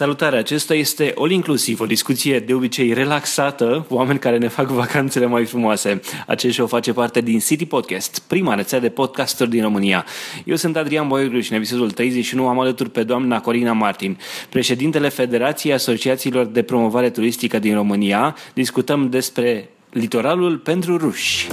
Salutare, acesta este All Inclusiv, o discuție de obicei relaxată, oameni care ne fac vacanțele mai frumoase. Acest show face parte din City Podcast, prima rețea de podcasteri din România. Eu sunt Adrian Boioglu și în episodul 31 am alături pe doamna Corina Martin, președintele Federației Asociațiilor de Promovare Turistică din România. Discutăm despre litoralul pentru ruși.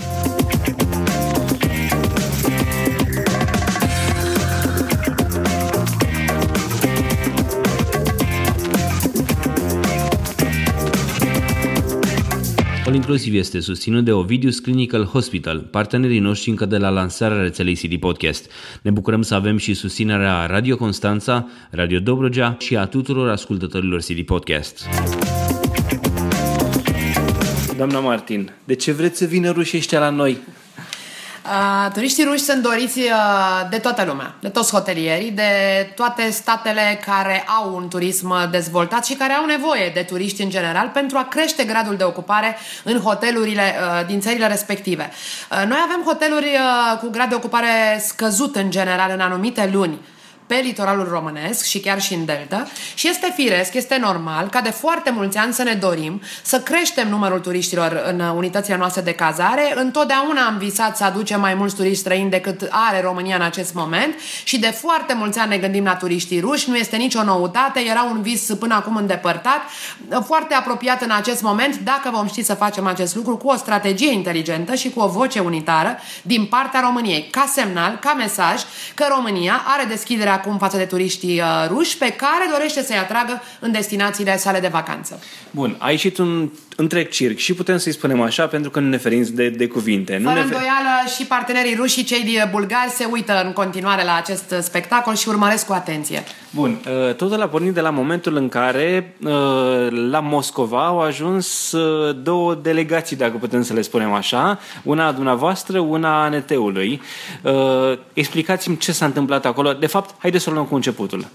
Inclusiv este susținut de Ovidius Clinical Hospital, partenerii noștri încă de la lansarea rețelei CD Podcast. Ne bucurăm să avem și susținerea Radio Constanța, Radio Dobrogea și a tuturor ascultătorilor CD Podcast. Doamna Martin, de ce vreți să vină rușii ăștia la noi? Uh, turiștii ruși sunt doriți uh, de toată lumea, de toți hotelierii, de toate statele care au un turism dezvoltat și care au nevoie de turiști în general pentru a crește gradul de ocupare în hotelurile uh, din țările respective. Uh, noi avem hoteluri uh, cu grad de ocupare scăzut în general în anumite luni pe litoralul românesc și chiar și în delta. Și este firesc, este normal ca de foarte mulți ani să ne dorim să creștem numărul turiștilor în unitățile noastre de cazare. Întotdeauna am visat să aducem mai mulți turiști străini decât are România în acest moment și de foarte mulți ani ne gândim la turiștii ruși, nu este nicio noutate, era un vis până acum îndepărtat, foarte apropiat în acest moment, dacă vom ști să facem acest lucru cu o strategie inteligentă și cu o voce unitară din partea României, ca semnal, ca mesaj că România are deschiderea acum față de turiștii uh, ruși pe care dorește să-i atragă în destinațiile sale de vacanță. Bun, a ieșit un întreg circ și putem să-i spunem așa pentru că nu ne ferim de, de cuvinte. Fără nu ne îndoială și partenerii ruși și cei bulgari se uită în continuare la acest spectacol și urmăresc cu atenție. Bun, uh, totul a pornit de la momentul în care uh, la Moscova au ajuns două delegații, dacă putem să le spunem așa, una a dumneavoastră, una a ANT-ului. Explicați-mi ce s-a întâmplat acolo. De fapt, haideți să o luăm cu începutul.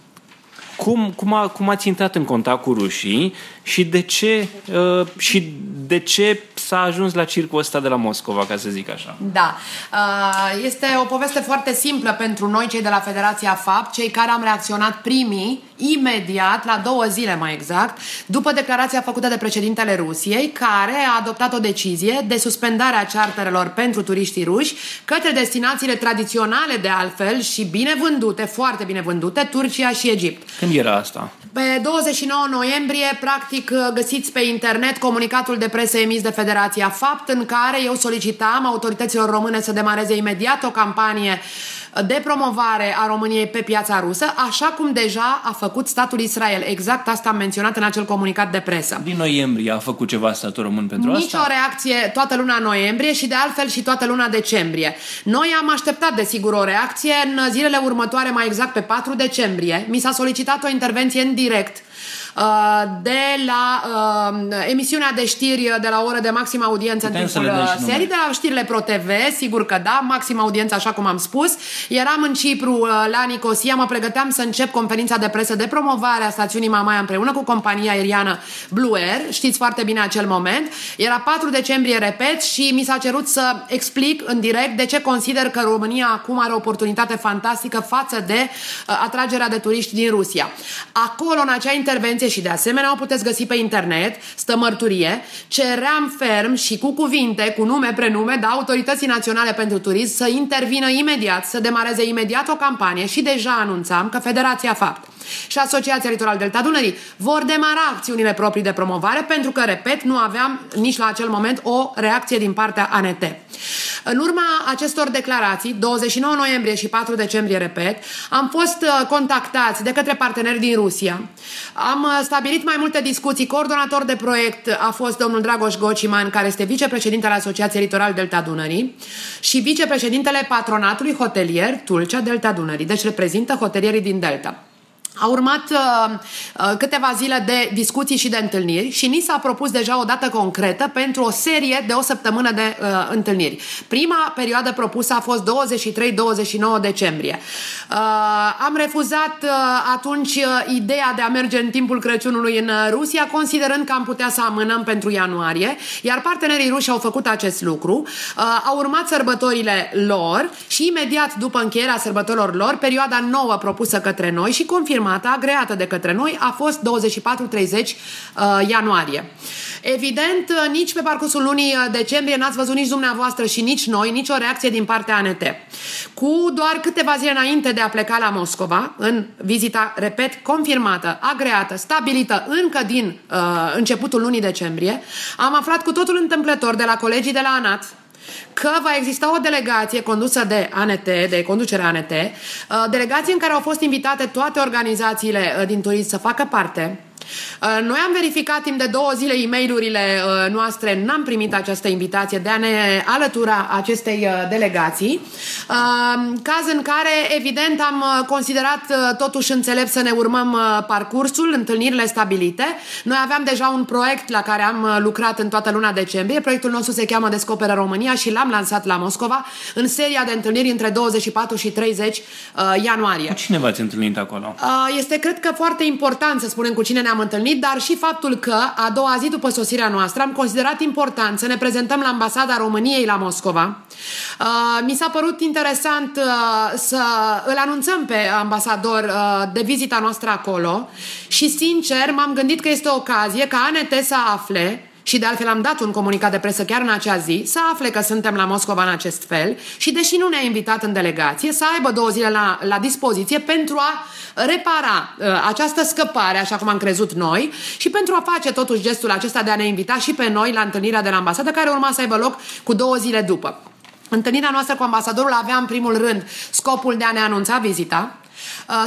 Cum, cum, a, cum ați intrat în contact cu rușii și de ce, uh, și de ce s-a ajuns la circul ăsta de la Moscova, ca să zic așa? Da. Uh, este o poveste foarte simplă pentru noi, cei de la Federația FAP, cei care am reacționat primii, imediat, la două zile mai exact, după declarația făcută de președintele Rusiei, care a adoptat o decizie de suspendare a charterelor pentru turiștii ruși către destinațiile tradiționale de altfel și bine vândute, foarte bine vândute, Turcia și Egipt. Când era asta? Pe 29 noiembrie, practic, găsiți pe internet comunicatul de presă emis de Federația Fapt, în care eu solicitam autorităților române să demareze imediat o campanie de promovare a României pe piața rusă, așa cum deja a făcut statul Israel. Exact asta am menționat în acel comunicat de presă. Din noiembrie a făcut ceva statul român pentru Nici asta? Nici o reacție toată luna noiembrie și de altfel și toată luna decembrie. Noi am așteptat desigur o reacție în zilele următoare, mai exact pe 4 decembrie. Mi s-a solicitat o intervenție în direct Uh, de la uh, emisiunea de știri de la oră de maximă audiență Putem în timpul uh, serii, de la știrile Pro TV, sigur că da, maximă audiență, așa cum am spus. Eram în Cipru, la Nicosia, mă pregăteam să încep conferința de presă de promovare a stațiunii Mamaia împreună cu compania aeriană Blue Air. Știți foarte bine acel moment. Era 4 decembrie, repet, și mi s-a cerut să explic în direct de ce consider că România acum are o oportunitate fantastică față de uh, atragerea de turiști din Rusia. Acolo, în acea intervenție, intervenție și de asemenea o puteți găsi pe internet, stă mărturie, ceream ferm și cu cuvinte, cu nume, prenume, da Autorității Naționale pentru Turism să intervină imediat, să demareze imediat o campanie și deja anunțam că Federația Fapt și Asociația Litoral Delta Dunării vor demara acțiunile proprii de promovare pentru că, repet, nu aveam nici la acel moment o reacție din partea ANT. În urma acestor declarații, 29 noiembrie și 4 decembrie, repet, am fost uh, contactați de către parteneri din Rusia. Am uh, stabilit mai multe discuții. Coordonator de proiect a fost domnul Dragoș Gociman, care este vicepreședintele Asociației Litoral Delta Dunării și vicepreședintele patronatului hotelier Tulcea Delta Dunării. Deci reprezintă hotelierii din Delta. A urmat uh, uh, câteva zile de discuții și de întâlniri și ni s-a propus deja o dată concretă pentru o serie de o săptămână de uh, întâlniri. Prima perioadă propusă a fost 23-29 decembrie. Uh, am refuzat uh, atunci uh, ideea de a merge în timpul Crăciunului în uh, Rusia, considerând că am putea să amânăm pentru ianuarie, iar partenerii ruși au făcut acest lucru. Uh, au urmat sărbătorile lor și imediat după încheierea sărbătorilor lor, perioada nouă propusă către noi și confirmată confirmată, agreată de către noi, a fost 24-30 ianuarie. Evident, nici pe parcursul lunii decembrie n-ați văzut nici dumneavoastră și nici noi, nici o reacție din partea ANT. Cu doar câteva zile înainte de a pleca la Moscova, în vizita, repet, confirmată, agreată, stabilită încă din uh, începutul lunii decembrie, am aflat cu totul întâmplător de la colegii de la ANAT, că va exista o delegație condusă de ANT, de conducerea ANT, uh, delegație în care au fost invitate toate organizațiile uh, din turism să facă parte, Uh, noi am verificat timp de două zile e mail uh, noastre, n-am primit această invitație de a ne alătura acestei uh, delegații, caz în care, evident, am considerat totuși înțelept să ne urmăm parcursul, întâlnirile stabilite. Noi aveam deja un proiect la care am lucrat în toată luna decembrie. Proiectul nostru se cheamă Descoperă România și l-am lansat la Moscova în seria de întâlniri între 24 și 30 ianuarie. Cu cine v-ați întâlnit acolo? Este, cred că, foarte important să spunem cu cine ne-am întâlnit, dar și faptul că a doua zi după sosirea noastră am considerat important să ne prezentăm la Ambasada României la Moscova. Uh, mi s-a părut interesant uh, să îl anunțăm pe ambasador uh, de vizita noastră acolo și, sincer, m-am gândit că este o ocazie ca ANT să afle și de altfel am dat un comunicat de presă chiar în acea zi, să afle că suntem la Moscova în acest fel și deși nu ne-a invitat în delegație, să aibă două zile la, la dispoziție pentru a repara uh, această scăpare, așa cum am crezut noi, și pentru a face totuși gestul acesta de a ne invita și pe noi la întâlnirea de la ambasadă, care urma să aibă loc cu două zile după. Întâlnirea noastră cu ambasadorul avea în primul rând scopul de a ne anunța vizita, Uh,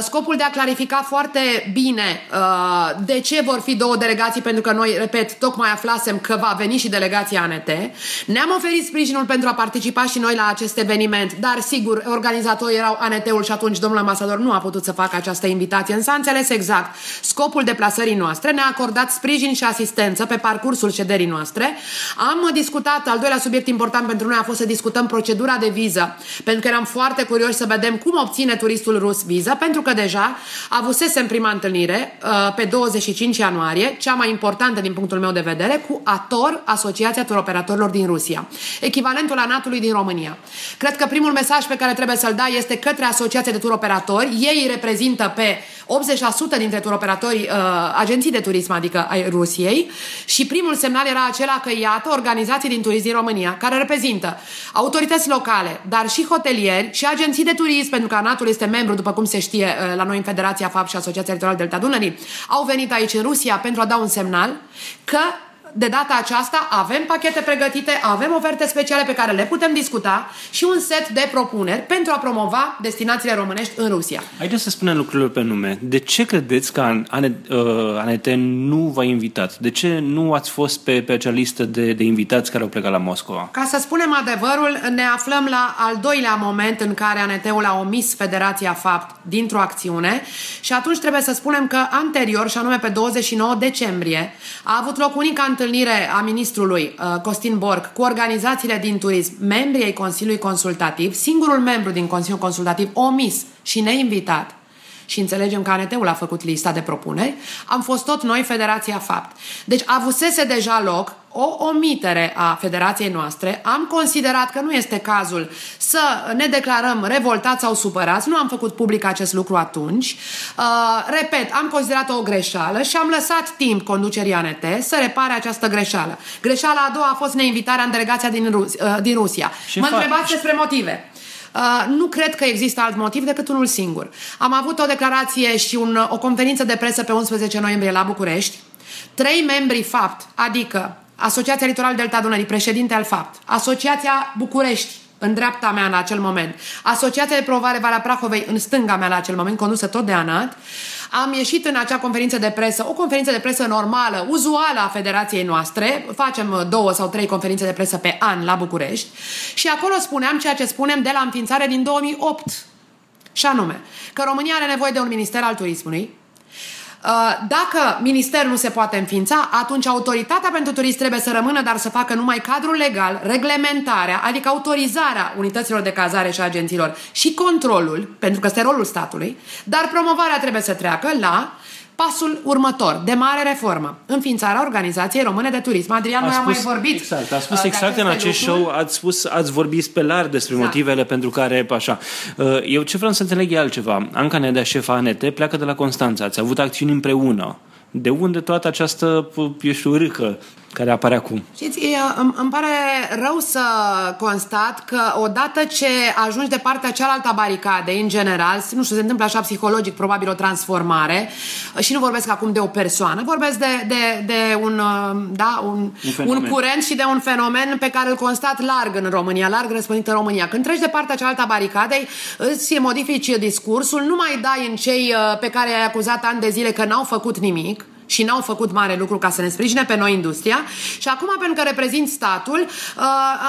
scopul de a clarifica foarte bine uh, de ce vor fi două delegații, pentru că noi, repet, tocmai aflasem că va veni și delegația ANT. Ne-am oferit sprijinul pentru a participa și noi la acest eveniment, dar sigur, organizatorii erau ANT-ul și atunci domnul ambasador nu a putut să facă această invitație. Însă a înțeles exact scopul deplasării noastre, ne-a acordat sprijin și asistență pe parcursul șederii noastre. Am discutat, al doilea subiect important pentru noi a fost să discutăm procedura de viză, pentru că eram foarte curioși să vedem cum obține turistul rus viză, pentru că deja avusesem prima întâlnire uh, pe 25 ianuarie, cea mai importantă din punctul meu de vedere, cu ATOR, Asociația Turoperatorilor din Rusia, echivalentul ANAT-ului din România. Cred că primul mesaj pe care trebuie să-l dai este către Asociația de Turoperatori. Ei reprezintă pe 80% dintre turoperatori, uh, agenții de turism, adică ai Rusiei, și primul semnal era acela că, iată, organizații din turism din România, care reprezintă autorități locale, dar și hotelieri și agenții de turism, pentru că ANAT-ul este membru, după cum se știe, uh, la noi în Federația FAP și Asociația Electorală Delta Dunării, au venit aici în Rusia pentru a da un semnal că de data aceasta avem pachete pregătite, avem oferte speciale pe care le putem discuta și un set de propuneri pentru a promova destinațiile românești în Rusia. Haideți să spunem lucrurile pe nume. De ce credeți că ANT uh, nu v-a invitat? De ce nu ați fost pe, pe acea listă de, de invitați care au plecat la Moscova? Ca să spunem adevărul, ne aflăm la al doilea moment în care ANT-ul a omis Federația FAPT dintr-o acțiune și atunci trebuie să spunem că anterior, și anume pe 29 decembrie, a avut loc unica întâlnire întâlnire a ministrului uh, Costin Borg cu organizațiile din turism, membrii ai Consiliului Consultativ, singurul membru din Consiliul Consultativ omis și neinvitat, și înțelegem că ANT-ul a făcut lista de propuneri, am fost tot noi Federația FAPT. Deci avusese deja loc o omitere a federației noastre. Am considerat că nu este cazul să ne declarăm revoltați sau supărați. Nu am făcut public acest lucru atunci. Uh, repet, am considerat o greșeală și am lăsat timp conducerii ANT să repare această greșeală. Greșeala a doua a fost neinvitarea în delegația din, Rus- uh, din Rusia. Și mă întrebați despre motive. Uh, nu cred că există alt motiv decât unul singur. Am avut o declarație și un, o conferință de presă pe 11 noiembrie la București. Trei membri FAPT, adică Asociația Litoral Delta Dunării, președinte al FAPT, Asociația București, în dreapta mea în acel moment, Asociația de Provare Valea Prahovei în stânga mea la acel moment, condusă tot de ANAT, am ieșit în acea conferință de presă, o conferință de presă normală, uzuală a federației noastre, facem două sau trei conferințe de presă pe an la București. Și acolo spuneam ceea ce spunem de la înființare din 2008, și anume că România are nevoie de un minister al turismului, Uh, dacă ministerul nu se poate înființa, atunci autoritatea pentru turism trebuie să rămână, dar să facă numai cadrul legal, reglementarea, adică autorizarea unităților de cazare și agenților și controlul, pentru că este rolul statului, dar promovarea trebuie să treacă la Pasul următor, de mare reformă, înființarea Organizației Române de Turism. Adrian, noi am mai vorbit. Exact, a spus uh, de exact în aceste acest lucruri. show, ați spus, ați vorbit pe larg despre Exact. motivele pentru care, așa. Uh, Eu ce vreau să înțeleg e altceva. Anca Nedea, șefa ANT, pleacă de la Constanța. Ați avut acțiuni împreună. De unde toată această, eu știu, râcă care apare acum? Știți, e, îmi, îmi pare rău să constat că odată ce ajungi de partea cealaltă a baricadei, în general, nu știu, se întâmplă așa psihologic, probabil o transformare, și nu vorbesc acum de o persoană, vorbesc de, de, de un, uh, da, un, Un un, fenomen. un curent și de un fenomen pe care îl constat larg în România, larg răspândit în România. Când treci de partea cealaltă a baricadei, îți modifici discursul, nu mai dai în cei uh, pe care ai acuzat ani de zile că n-au făcut nimic, și n-au făcut mare lucru ca să ne sprijine pe noi industria și acum pentru că reprezint statul uh,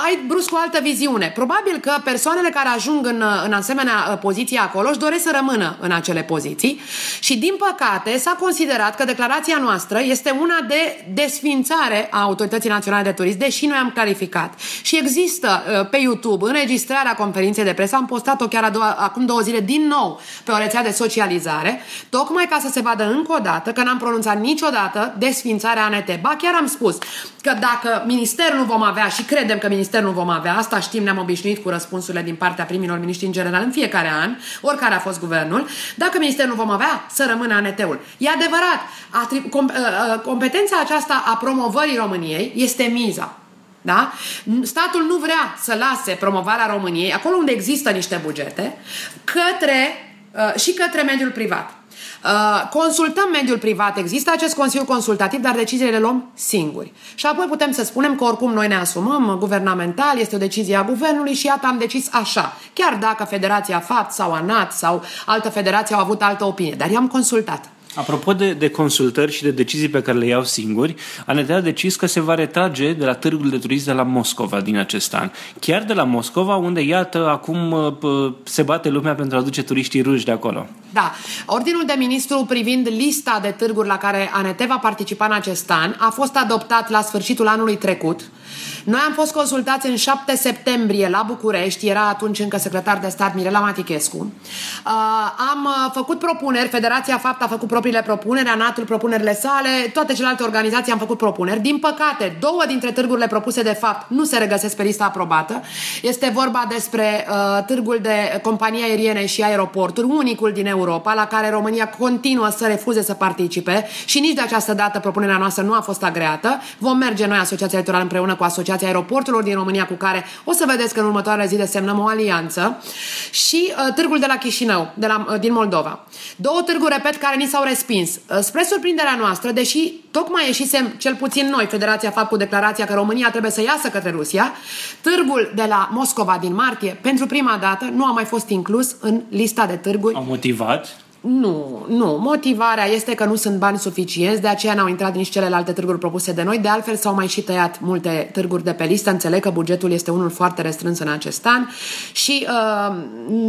ai brusc o altă viziune. Probabil că persoanele care ajung în, uh, în asemenea uh, poziție acolo își doresc să rămână în acele poziții și din păcate s-a considerat că declarația noastră este una de desfințare a Autorității Naționale de Turism, deși noi am clarificat. Și există uh, pe YouTube înregistrarea conferinței de presă, am postat-o chiar a doua, acum două zile din nou pe o rețea de socializare, tocmai ca să se vadă încă o dată că n-am pronunțat niciodată desfințarea ANT. Ba chiar am spus că dacă ministerul nu vom avea și credem că ministerul nu vom avea, asta știm, ne-am obișnuit cu răspunsurile din partea primilor miniștri în general în fiecare an, oricare a fost guvernul, dacă ministerul nu vom avea, să rămână ANT-ul. E adevărat, atrib- com- uh, uh, competența aceasta a promovării României este miza. Da? Statul nu vrea să lase promovarea României, acolo unde există niște bugete, către, uh, și către mediul privat. Uh, consultăm mediul privat, există acest Consiliu Consultativ, dar deciziile le luăm singuri. Și apoi putem să spunem că oricum noi ne asumăm guvernamental, este o decizie a guvernului și iată am decis așa. Chiar dacă Federația FAPT sau ANAT sau altă federație au avut altă opinie, dar i-am consultat. Apropo de, de consultări și de decizii pe care le iau singuri, ANT a decis că se va retrage de la târgul de turism de la Moscova din acest an. Chiar de la Moscova, unde, iată, acum uh, p- se bate lumea pentru a aduce turiștii ruși de acolo. Da. Ordinul de ministru privind lista de târguri la care ANT va participa în acest an a fost adoptat la sfârșitul anului trecut. Noi am fost consultați în 7 septembrie la București, era atunci încă secretar de stat Mirela Matichescu. Uh, am uh, făcut propuneri, Federația FAPT a făcut propriile propuneri, ANAT-ul propunerile sale, toate celelalte organizații am făcut propuneri. Din păcate, două dintre târgurile propuse de fapt nu se regăsesc pe lista aprobată. Este vorba despre uh, târgul de companii aeriene și aeroporturi, unicul din Europa, la care România continuă să refuze să participe și nici de această dată propunerea noastră nu a fost agreată. Vom merge noi, Asociația Electorală, împreună cu Asociația Aeroporturilor din România, cu care o să vedeți că în următoarele zile semnăm o alianță, și uh, târgul de la Chișinău, de la, uh, din Moldova. Două târguri, repet, care ni s-au respins. Uh, spre surprinderea noastră, deși tocmai ieșisem, cel puțin noi, Federația FAP, cu declarația că România trebuie să iasă către Rusia, târgul de la Moscova din martie, pentru prima dată, nu a mai fost inclus în lista de târguri Au motivat nu, nu. Motivarea este că nu sunt bani suficienți, de aceea n-au intrat nici celelalte târguri propuse de noi. De altfel, s-au mai și tăiat multe târguri de pe listă. Înțeleg că bugetul este unul foarte restrâns în acest an și uh,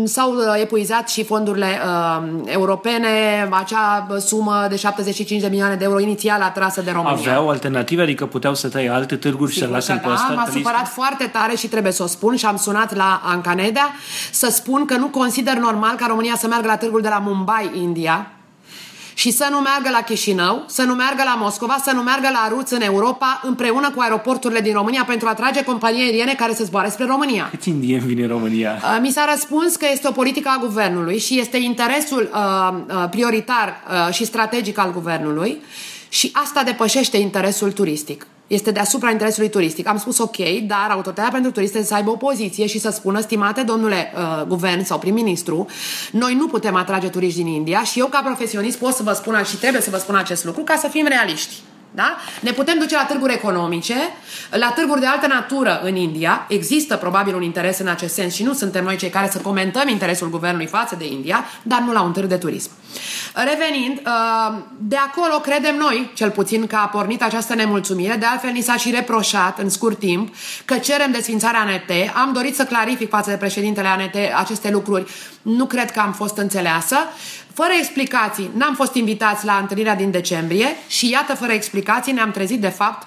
s-au uh, epuizat și fondurile uh, europene, acea sumă de 75 de milioane de euro inițial atrasă de România. aveau alternative, adică puteau să taie alte târguri și să Sigur lase că pe ăsta da, m-a pe listă? supărat foarte tare și trebuie să o spun și am sunat la Ancanedea să spun că nu consider normal ca România să meargă la târgul de la Mumbai, India, și să nu meargă la Chișinău, să nu meargă la Moscova, să nu meargă la Ruț în Europa, împreună cu aeroporturile din România pentru a atrage companii aeriene care să zboare spre România. Câți indieni vin în România? Uh, Mi s-a răspuns că este o politică a guvernului și este interesul uh, uh, prioritar uh, și strategic al guvernului și asta depășește interesul turistic. Este deasupra interesului turistic. Am spus ok, dar autoritatea pentru turist trebuie să aibă o poziție și să spună, stimate domnule uh, guvern sau prim-ministru, noi nu putem atrage turiști din India și eu ca profesionist pot să vă spun și trebuie să vă spun acest lucru ca să fim realiști. Da? Ne putem duce la târguri economice, la târguri de altă natură în India. Există probabil un interes în acest sens și nu suntem noi cei care să comentăm interesul guvernului față de India, dar nu la un târg de turism. Revenind, uh, de acolo credem noi, cel puțin că a pornit această nemulțumire, de altfel ni s-a și reproșat în scurt timp că cerem desfințarea ANT. Am dorit să clarific față de președintele ANT aceste lucruri. Nu cred că am fost înțeleasă. Fără explicații, n-am fost invitați la întâlnirea din decembrie și iată, fără explicații, ne-am trezit de fapt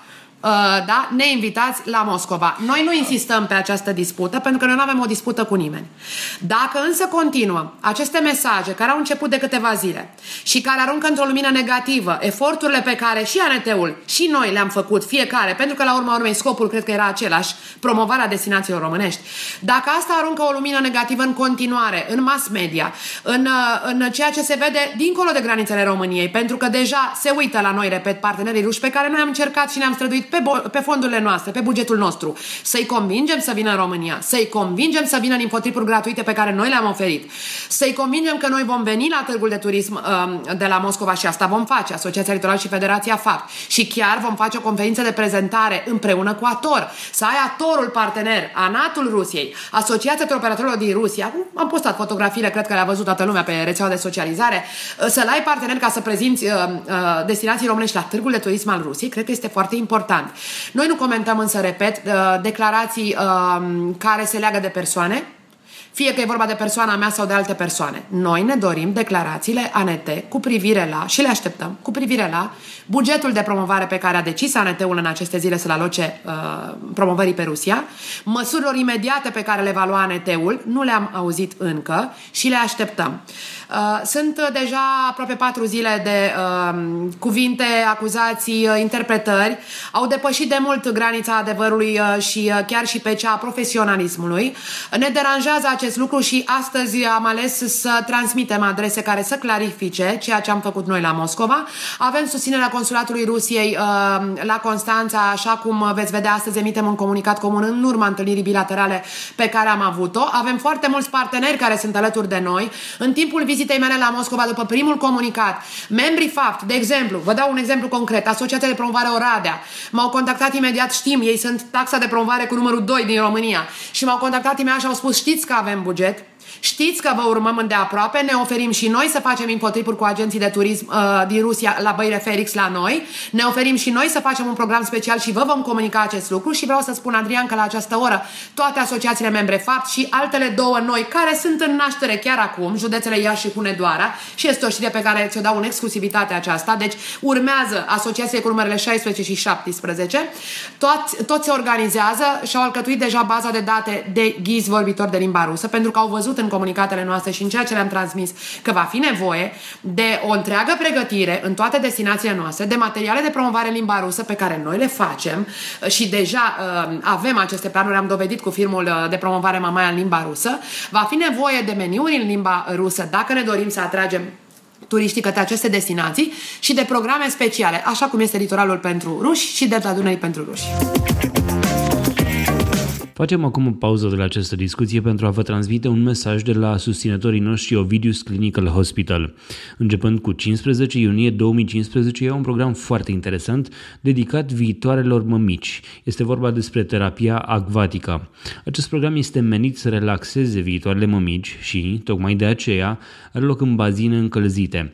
da, neinvitați la Moscova. Noi nu insistăm pe această dispută pentru că noi nu avem o dispută cu nimeni. Dacă însă continuă aceste mesaje care au început de câteva zile și care aruncă într-o lumină negativă eforturile pe care și ANT-ul și noi le-am făcut fiecare, pentru că la urma urmei scopul cred că era același, promovarea destinațiilor românești. Dacă asta aruncă o lumină negativă în continuare, în mass media, în, în ceea ce se vede dincolo de granițele României, pentru că deja se uită la noi, repet, partenerii ruși pe care noi am încercat și ne-am străduit pe, pe fondurile noastre, pe bugetul nostru, să-i convingem să vină în România, să-i convingem să vină în infotripuri gratuite pe care noi le-am oferit, să-i convingem că noi vom veni la târgul de turism uh, de la Moscova și asta vom face, Asociația Litoral și Federația FAP. Și chiar vom face o conferință de prezentare împreună cu Ator, să ai Atorul partener, ANAT-ul Rusiei, Asociația Operatorilor din Rusia, am postat fotografiile, cred că le-a văzut toată lumea pe rețeaua de socializare, uh, să-l ai partener ca să prezinți uh, uh, destinații românești la târgul de turism al Rusiei, cred că este foarte important. Noi nu comentăm însă, repet, uh, declarații uh, care se leagă de persoane, fie că e vorba de persoana mea sau de alte persoane. Noi ne dorim declarațiile ANT cu privire la, și le așteptăm, cu privire la bugetul de promovare pe care a decis ANT-ul în aceste zile să-l aloce uh, promovării pe Rusia, măsurilor imediate pe care le va lua ANT-ul, nu le-am auzit încă și le așteptăm. Uh, sunt deja aproape patru zile de uh, cuvinte, acuzații, uh, interpretări. Au depășit de mult granița adevărului uh, și uh, chiar și pe cea a profesionalismului. Ne deranjează acest lucru și astăzi am ales să transmitem adrese care să clarifice ceea ce am făcut noi la Moscova. Avem susținerea Consulatului Rusiei uh, la Constanța, așa cum veți vedea astăzi emitem un comunicat comun în urma întâlnirii bilaterale pe care am avut-o. Avem foarte mulți parteneri care sunt alături de noi. În timpul vizitei mele la Moscova, după primul comunicat, membrii FAFT, de exemplu, vă dau un exemplu concret, Asociația de Promovare Oradea, m-au contactat imediat, știm, ei sunt taxa de promovare cu numărul 2 din România și m-au contactat imediat și au spus, știți că avem buget, Știți că vă urmăm îndeaproape, ne oferim și noi să facem infotripuri cu agenții de turism uh, din Rusia la Băile Felix la noi. Ne oferim și noi să facem un program special și vă vom comunica acest lucru și vreau să spun, Adrian, că la această oră toate asociațiile membre FAPT și altele două noi care sunt în naștere chiar acum, județele Iași și Hunedoara și este o știre pe care ți-o dau în exclusivitate aceasta, deci urmează asociațiile cu numerele 16 și 17, toți, toți se organizează și au alcătuit deja baza de date de ghiz vorbitor de limba rusă, pentru că au văzut în comunicatele noastre și în ceea ce le-am transmis că va fi nevoie de o întreagă pregătire în toate destinațiile noastre, de materiale de promovare în limba rusă pe care noi le facem și deja uh, avem aceste planuri, am dovedit cu firmul uh, de promovare Mamaia în limba rusă. Va fi nevoie de meniuri în limba rusă dacă ne dorim să atragem turiștii către aceste destinații și de programe speciale, așa cum este litoralul pentru ruși și de Dunării pentru ruși. Facem acum o pauză de la această discuție pentru a vă transmite un mesaj de la susținătorii noștri Ovidius Clinical Hospital. Începând cu 15 iunie 2015, e un program foarte interesant dedicat viitoarelor mămici. Este vorba despre terapia acvatica. Acest program este menit să relaxeze viitoarele mămici și, tocmai de aceea, are loc în bazine încălzite.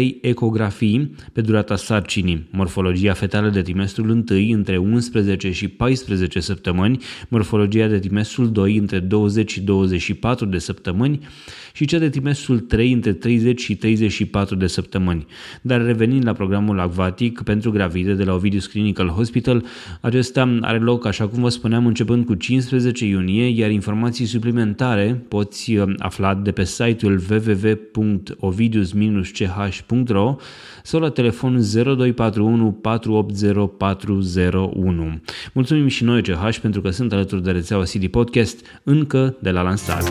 trei ecografii pe durata sarcinii. Morfologia fetală de trimestrul 1 între 11 și 14 săptămâni, morfologia de trimestrul 2 între 20 și 24 24 de săptămâni și cea de trimestrul 3 între 30 și 34 de săptămâni. Dar revenind la programul acvatic pentru gravide de la Ovidius Clinical Hospital, acesta are loc, așa cum vă spuneam, începând cu 15 iunie, iar informații suplimentare poți uh, afla de pe site-ul www.ovidius-ch.ro sau la telefon 0241 480 401. Mulțumim și noi CH pentru că sunt alături de rețeaua CD Podcast încă de la lansare.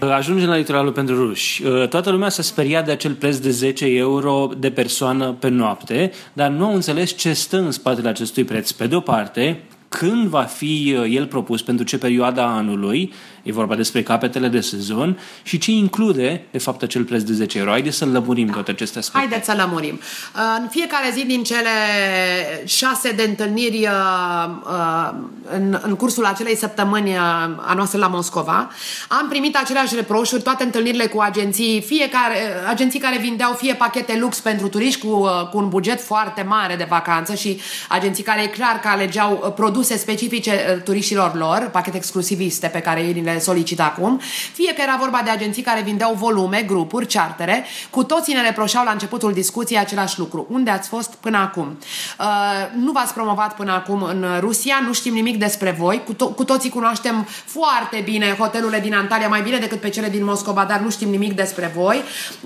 Ajungem la litoralul pentru ruși. Toată lumea s-a speriat de acel preț de 10 euro de persoană pe noapte, dar nu au înțeles ce stă în spatele acestui preț. Pe de o parte, când va fi el propus, pentru ce perioada anului, e vorba despre capetele de sezon și ce include, de fapt, acel preț de 10 euro. Haideți să lămurim toate aceste aspecte. Haideți să lămurim. În fiecare zi din cele șase de întâlniri uh, uh, în, în cursul acelei săptămâni uh, a noastră la Moscova, am primit aceleași reproșuri, toate întâlnirile cu agenții, fiecare, agenții care vindeau fie pachete lux pentru turiști cu, cu un buget foarte mare de vacanță și agenții care e clar că alegeau produse specifice turiștilor lor, pachete exclusiviste pe care ei le solicită acum, fie că era vorba de agenții care vindeau volume, grupuri, chartere, cu toții ne reproșeau la începutul discuției același lucru. Unde ați fost până acum? Uh, nu v-ați promovat până acum în Rusia, nu știm nimic despre voi, cu, to- cu toții cunoaștem foarte bine hotelurile din Antalya, mai bine decât pe cele din Moscova, dar nu știm nimic despre voi.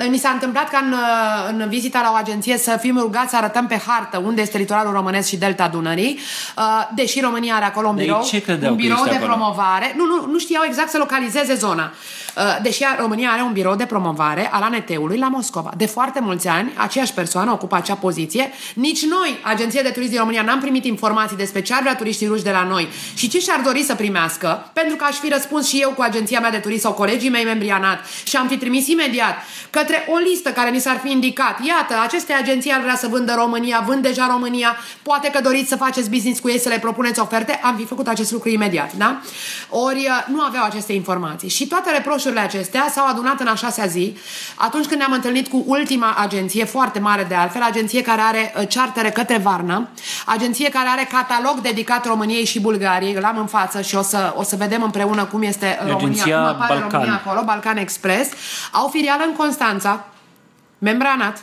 Mi s-a întâmplat ca în, uh, în vizita la o agenție să fim rugați să arătăm pe hartă unde este litoralul românesc și delta Dunării, uh, deși România are acolo un birou, un birou de acolo? promovare. Nu, nu, nu știau exact exact să localizeze zona. Uh, deși România are un birou de promovare al ANT-ului la Moscova. De foarte mulți ani, aceeași persoană ocupă acea poziție. Nici noi, Agenția de Turism din România, n-am primit informații despre ce ar vrea turiștii ruși de la noi și ce și-ar dori să primească, pentru că aș fi răspuns și eu cu agenția mea de turism sau colegii mei membri ANAT și am fi trimis imediat către o listă care ni s-ar fi indicat. Iată, aceste agenții ar vrea să vândă România, vând deja România, poate că doriți să faceți business cu ei, să le propuneți oferte, am fi făcut acest lucru imediat, da? Ori uh, nu aveau aceste informații. Și toate reproșurile acestea s-au adunat în a șasea zi, atunci când ne-am întâlnit cu ultima agenție, foarte mare de altfel, agenție care are uh, chartere către Varna, agenție care are catalog dedicat României și Bulgariei, l-am în față și o să, o să vedem împreună cum este România, agenția cum apare Balcan. România acolo, Balcan Express, au filială în Constanța, membranat,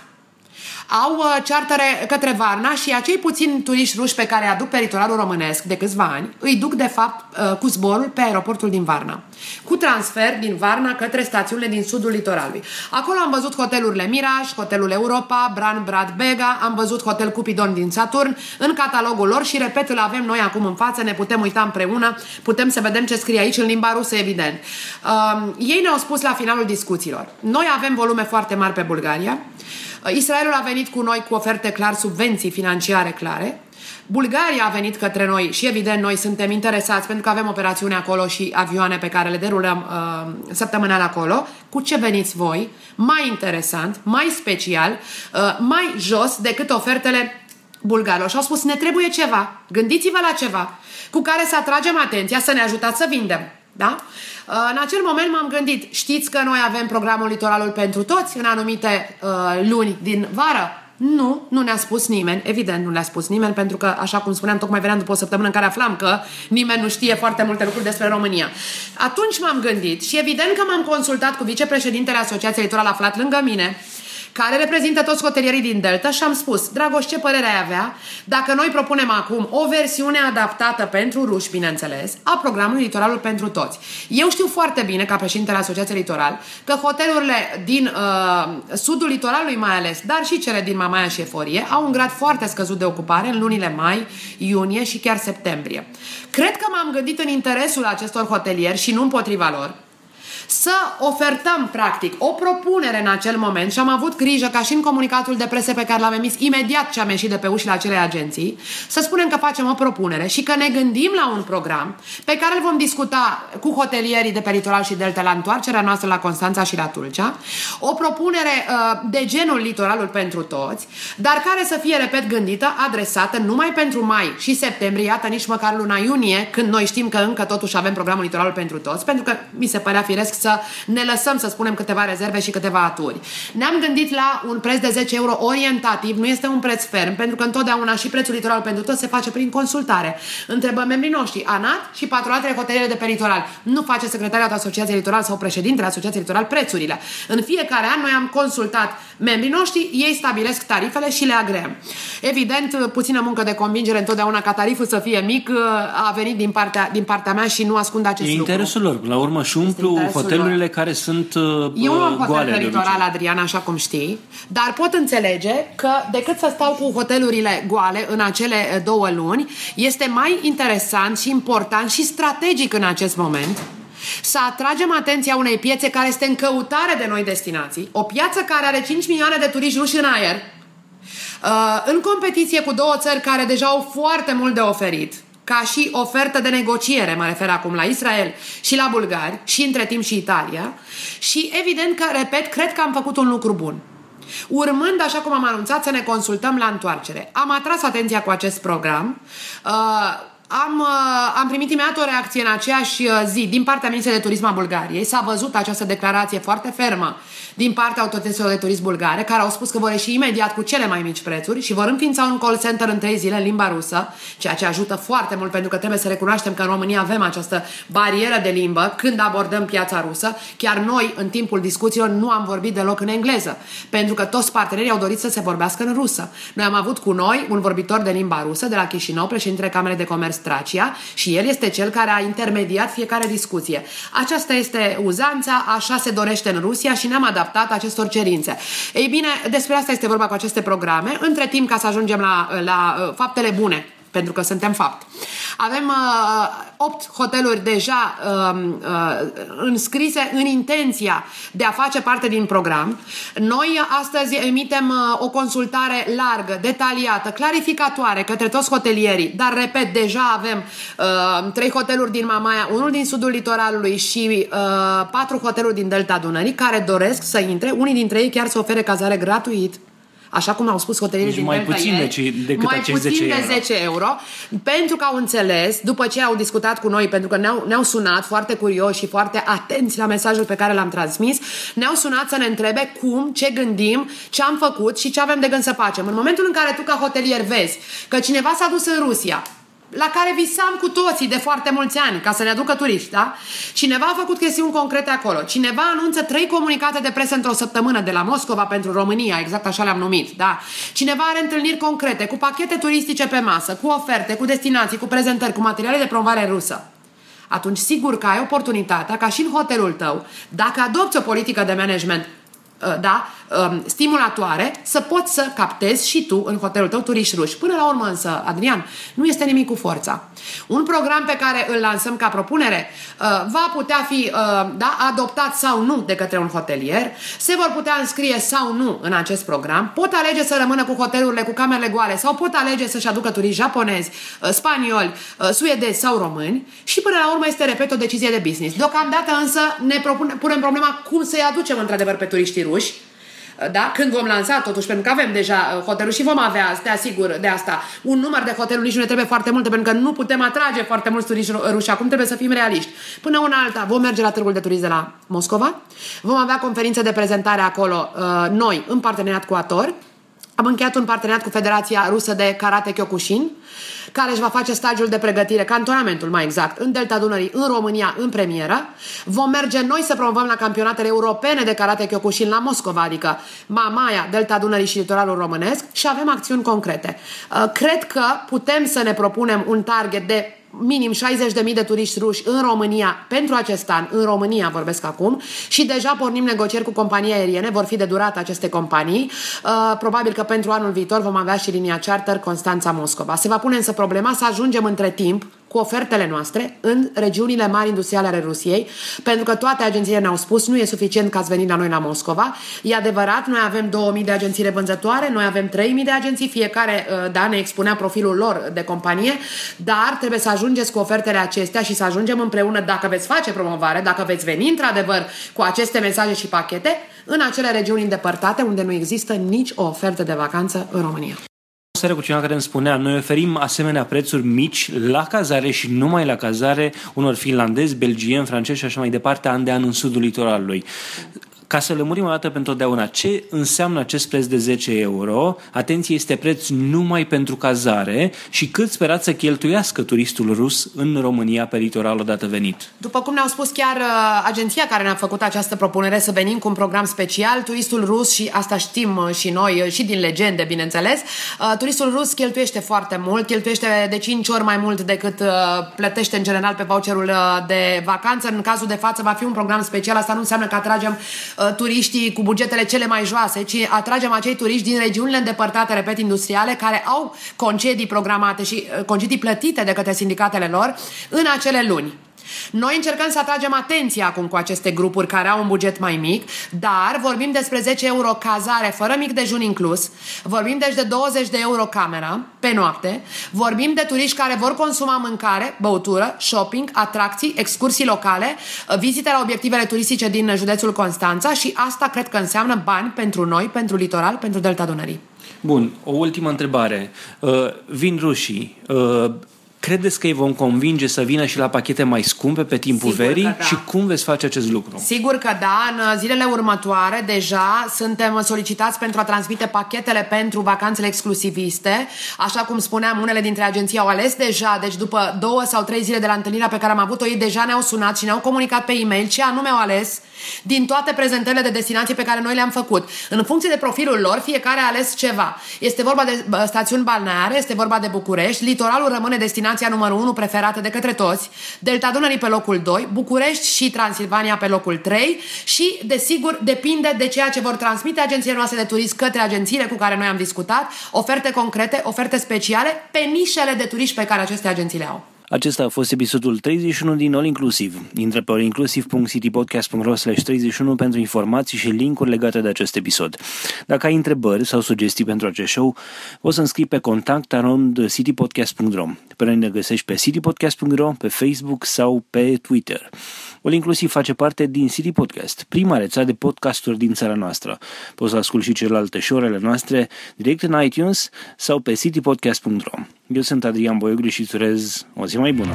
au uh, chartere către Varna și acei puțini turiști ruși pe care îi aduc pe litoralul românesc de câțiva ani, îi duc de fapt uh, cu zborul pe aeroportul din Varna, cu transfer din Varna către stațiunile din sudul litoralului. Acolo am văzut hotelurile Miraj, hotelul Europa, Bran Brad Bega, am văzut hotel Cupidon din Saturn în catalogul lor și repet, îl avem noi acum în față, ne putem uita împreună, putem să vedem ce scrie aici în limba rusă, evident. Uh, ei ne-au spus la finalul discuțiilor. Noi avem volume foarte mari pe Bulgaria, Israelul a venit cu noi cu oferte clar, subvenții financiare clare. Bulgaria a venit către noi și evident noi suntem interesați pentru că avem operațiune acolo și avioane pe care le derulăm uh, săptămânal acolo. Cu ce veniți voi? Mai interesant, mai special, uh, mai jos decât ofertele bulgarilor. Și au spus, ne trebuie ceva, gândiți-vă la ceva cu care să atragem atenția, să ne ajutați să vindem. Da? Uh, în acel moment m-am gândit, știți că noi avem programul Litoralul pentru toți în anumite uh, luni din vară? Nu, nu ne-a spus nimeni, evident nu ne-a spus nimeni, pentru că, așa cum spuneam, tocmai veneam după o săptămână în care aflam că nimeni nu știe foarte multe lucruri despre România. Atunci m-am gândit și evident că m-am consultat cu vicepreședintele Asociației Litoral aflat lângă mine, care reprezintă toți hotelierii din Delta și am spus, Dragoș, ce părere ai avea dacă noi propunem acum o versiune adaptată pentru ruși, bineînțeles, a programului Litoralul pentru toți. Eu știu foarte bine, ca președintele Asociației Litoral, că hotelurile din uh, sudul litoralului mai ales, dar și cele din Mamaia și Eforie, au un grad foarte scăzut de ocupare în lunile mai, iunie și chiar septembrie. Cred că m-am gândit în interesul acestor hotelieri și nu împotriva lor, să ofertăm, practic, o propunere în acel moment și am avut grijă ca și în comunicatul de presă pe care l-am emis imediat ce am ieșit de pe ușile acelei agenții, să spunem că facem o propunere și că ne gândim la un program pe care îl vom discuta cu hotelierii de pe litoral și delta la întoarcerea noastră la Constanța și la Tulcea, o propunere uh, de genul litoralul pentru toți, dar care să fie, repet, gândită, adresată numai pentru mai și septembrie, iată nici măcar luna iunie, când noi știm că încă totuși avem programul litoralul pentru toți, pentru că mi se părea firesc să ne lăsăm să spunem câteva rezerve și câteva aturi. Ne-am gândit la un preț de 10 euro orientativ, nu este un preț ferm, pentru că întotdeauna și prețul litoral pentru toți se face prin consultare. Întrebăm membrii noștri, ANAT și patronatele hoteliere de pe litoral. Nu face secretariatul Asociației Litoral sau președintele Asociației Litoral prețurile. În fiecare an noi am consultat membrii noștri, ei stabilesc tarifele și le agreăm. Evident, puțină muncă de convingere întotdeauna ca tariful să fie mic a venit din partea, din partea mea și nu ascund acest e lucru. interesul lor. La urmă și umplu hotelurile care sunt uh, Eu nu am hotel goale pe de litoral, obicei. Adrian, așa cum știi, dar pot înțelege că decât să stau cu hotelurile goale în acele două luni, este mai interesant și important și strategic în acest moment să atragem atenția unei piețe care este în căutare de noi destinații, o piață care are 5 milioane de turiști ruși în aer, uh, în competiție cu două țări care deja au foarte mult de oferit, ca și ofertă de negociere, mă refer acum la Israel și la bulgari și între timp și Italia și evident că, repet, cred că am făcut un lucru bun. Urmând, așa cum am anunțat, să ne consultăm la întoarcere. Am atras atenția cu acest program. Uh, am, uh, am primit imediat o reacție în aceeași uh, zi din partea Ministrului de Turism a Bulgariei. S-a văzut această declarație foarte fermă din partea autorităților de turism bulgare, care au spus că vor ieși imediat cu cele mai mici prețuri și vor înființa un call center în trei zile în limba rusă, ceea ce ajută foarte mult pentru că trebuie să recunoaștem că în România avem această barieră de limbă când abordăm piața rusă. Chiar noi, în timpul discuțiilor, nu am vorbit deloc în engleză, pentru că toți partenerii au dorit să se vorbească în rusă. Noi am avut cu noi un vorbitor de limba rusă de la Chișinău, președintele Camerei de Comerț Tracia, și el este cel care a intermediat fiecare discuție. Aceasta este uzanța, așa se dorește în Rusia și ne-am adaptat adaptat acestor cerințe. Ei bine, despre asta este vorba cu aceste programe. Între timp, ca să ajungem la, la uh, faptele bune pentru că suntem fapt. Avem uh, 8 hoteluri deja uh, uh, înscrise în intenția de a face parte din program. Noi astăzi emitem uh, o consultare largă, detaliată, clarificatoare către toți hotelierii, dar repet, deja avem uh, 3 hoteluri din Mamaia, unul din sudul litoralului și uh, 4 hoteluri din Delta Dunării care doresc să intre, unii dintre ei chiar să ofere cazare gratuit așa cum au spus hotelierii deci din mai puțin ieri, de, decât mai acești puțin 10 de 10 euro. euro, pentru că au înțeles, după ce au discutat cu noi, pentru că ne-au, ne-au sunat foarte curioși și foarte atenți la mesajul pe care l-am transmis, ne-au sunat să ne întrebe cum, ce gândim, ce am făcut și ce avem de gând să facem. În momentul în care tu ca hotelier vezi că cineva s-a dus în Rusia, la care visam cu toții de foarte mulți ani, ca să ne aducă turiști, da? Cineva a făcut chestiuni concrete acolo. Cineva anunță trei comunicate de presă într-o săptămână de la Moscova pentru România, exact așa le-am numit, da? Cineva are întâlniri concrete, cu pachete turistice pe masă, cu oferte, cu destinații, cu prezentări, cu materiale de promovare rusă. Atunci, sigur că ai oportunitatea, ca și în hotelul tău, dacă adopți o politică de management Uh, da, um, stimulatoare să poți să captezi și tu în hotelul tău turiști ruși. Până la urmă însă, Adrian, nu este nimic cu forța. Un program pe care îl lansăm ca propunere uh, va putea fi uh, da, adoptat sau nu de către un hotelier, se vor putea înscrie sau nu în acest program, pot alege să rămână cu hotelurile cu camerele goale sau pot alege să-și aducă turiști japonezi, spanioli, suedezi sau români și până la urmă este, repet, o decizie de business. Deocamdată însă ne propune, punem problema cum să-i aducem într-adevăr pe turiștii ruși, da? Când vom lansa, totuși, pentru că avem deja uh, hoteluri și vom avea, te asigur de asta, un număr de hoteluri nici nu ne trebuie foarte multe, pentru că nu putem atrage foarte mulți turiști ruși. Acum trebuie să fim realiști. Până una alta, vom merge la Târgul de Turism de la Moscova, vom avea conferințe de prezentare acolo, uh, noi, în parteneriat cu Ator, am încheiat un parteneriat cu Federația Rusă de Karate Kyokushin, care își va face stagiul de pregătire, cantonamentul mai exact, în Delta Dunării, în România, în premieră. Vom merge noi să promovăm la campionatele europene de Karate Kyokushin la Moscova, adică Mamaia, Delta Dunării și litoralul românesc și avem acțiuni concrete. Uh, cred că putem să ne propunem un target de minim 60.000 de turiști ruși în România pentru acest an, în România vorbesc acum, și deja pornim negocieri cu companii aeriene, vor fi de durată aceste companii. Uh, probabil că pentru anul viitor vom avea și linia charter Constanța-Moscova. Se va pune însă problema să ajungem între timp cu ofertele noastre în regiunile mari industriale ale Rusiei, pentru că toate agențiile ne-au spus nu e suficient ca ați venit la noi la Moscova. E adevărat, noi avem 2000 de agenții revânzătoare, noi avem 3000 de agenții, fiecare uh, da, ne expunea profilul lor de companie, dar trebuie să ajungeți cu ofertele acestea și să ajungem împreună dacă veți face promovare, dacă veți veni într-adevăr cu aceste mesaje și pachete în acele regiuni îndepărtate unde nu există nici o ofertă de vacanță în România seară cu cineva care îmi spunea noi oferim asemenea prețuri mici la cazare și numai la cazare unor finlandezi, belgieni, francezi și așa mai departe, an de an în sudul litoralului. Ca să lămurim o dată pentru totdeauna ce înseamnă acest preț de 10 euro, atenție, este preț numai pentru cazare și cât sperați să cheltuiască turistul rus în România pe litoral odată venit. După cum ne-au spus chiar uh, agenția care ne-a făcut această propunere să venim cu un program special, turistul rus, și asta știm uh, și noi, uh, și din legende, bineînțeles, turistul rus cheltuiește foarte mult, cheltuiește de 5 ori mai mult decât plătește în general pe voucherul de vacanță. În cazul de față va fi un program special, asta nu înseamnă că atragem Uh, turiștii cu bugetele cele mai joase, ci atragem acei turiști din regiunile îndepărtate, repet, industriale, care au concedii programate și uh, concedii plătite de către sindicatele lor în acele luni. Noi încercăm să atragem atenția acum cu aceste grupuri care au un buget mai mic, dar vorbim despre 10 euro cazare fără mic dejun inclus, vorbim deci de 20 de euro cameră pe noapte, vorbim de turiști care vor consuma mâncare, băutură, shopping, atracții, excursii locale, vizite la obiectivele turistice din județul Constanța și asta cred că înseamnă bani pentru noi, pentru litoral, pentru Delta Dunării. Bun, o ultimă întrebare. Uh, vin rușii. Uh, Credeți că îi vom convinge să vină și la pachete mai scumpe pe timpul Sigur verii? că da. Și cum veți face acest lucru? Sigur că da, în zilele următoare deja suntem solicitați pentru a transmite pachetele pentru vacanțele exclusiviste. Așa cum spuneam, unele dintre agenții au ales deja, deci după două sau trei zile de la întâlnirea pe care am avut-o, ei deja ne-au sunat și ne-au comunicat pe e-mail ce anume au ales din toate prezentările de destinații pe care noi le-am făcut. În funcție de profilul lor, fiecare a ales ceva. Este vorba de bă, stațiuni balneare, este vorba de București, litoralul rămâne destinația numărul 1 preferată de către toți, Delta Dunării pe locul 2, București și Transilvania pe locul 3 și, desigur, depinde de ceea ce vor transmite agențiile noastre de turism către agențiile cu care noi am discutat, oferte concrete, oferte speciale pe nișele de turiști pe care aceste agenții le au. Acesta a fost episodul 31 din All Inclusive. Intră pe allinclusive.citypodcast.ro 31 pentru informații și linkuri legate de acest episod. Dacă ai întrebări sau sugestii pentru acest show, poți să înscrii pe contact around citypodcast.ro. Pe noi ne găsești pe citypodcast.ro, pe Facebook sau pe Twitter. All Inclusive face parte din City Podcast, prima rețea de podcasturi din țara noastră. Poți să asculti și celelalte show noastre direct în iTunes sau pe citypodcast.ro. Eu sunt Adrian Boioglu și îți urez o zi mai bună!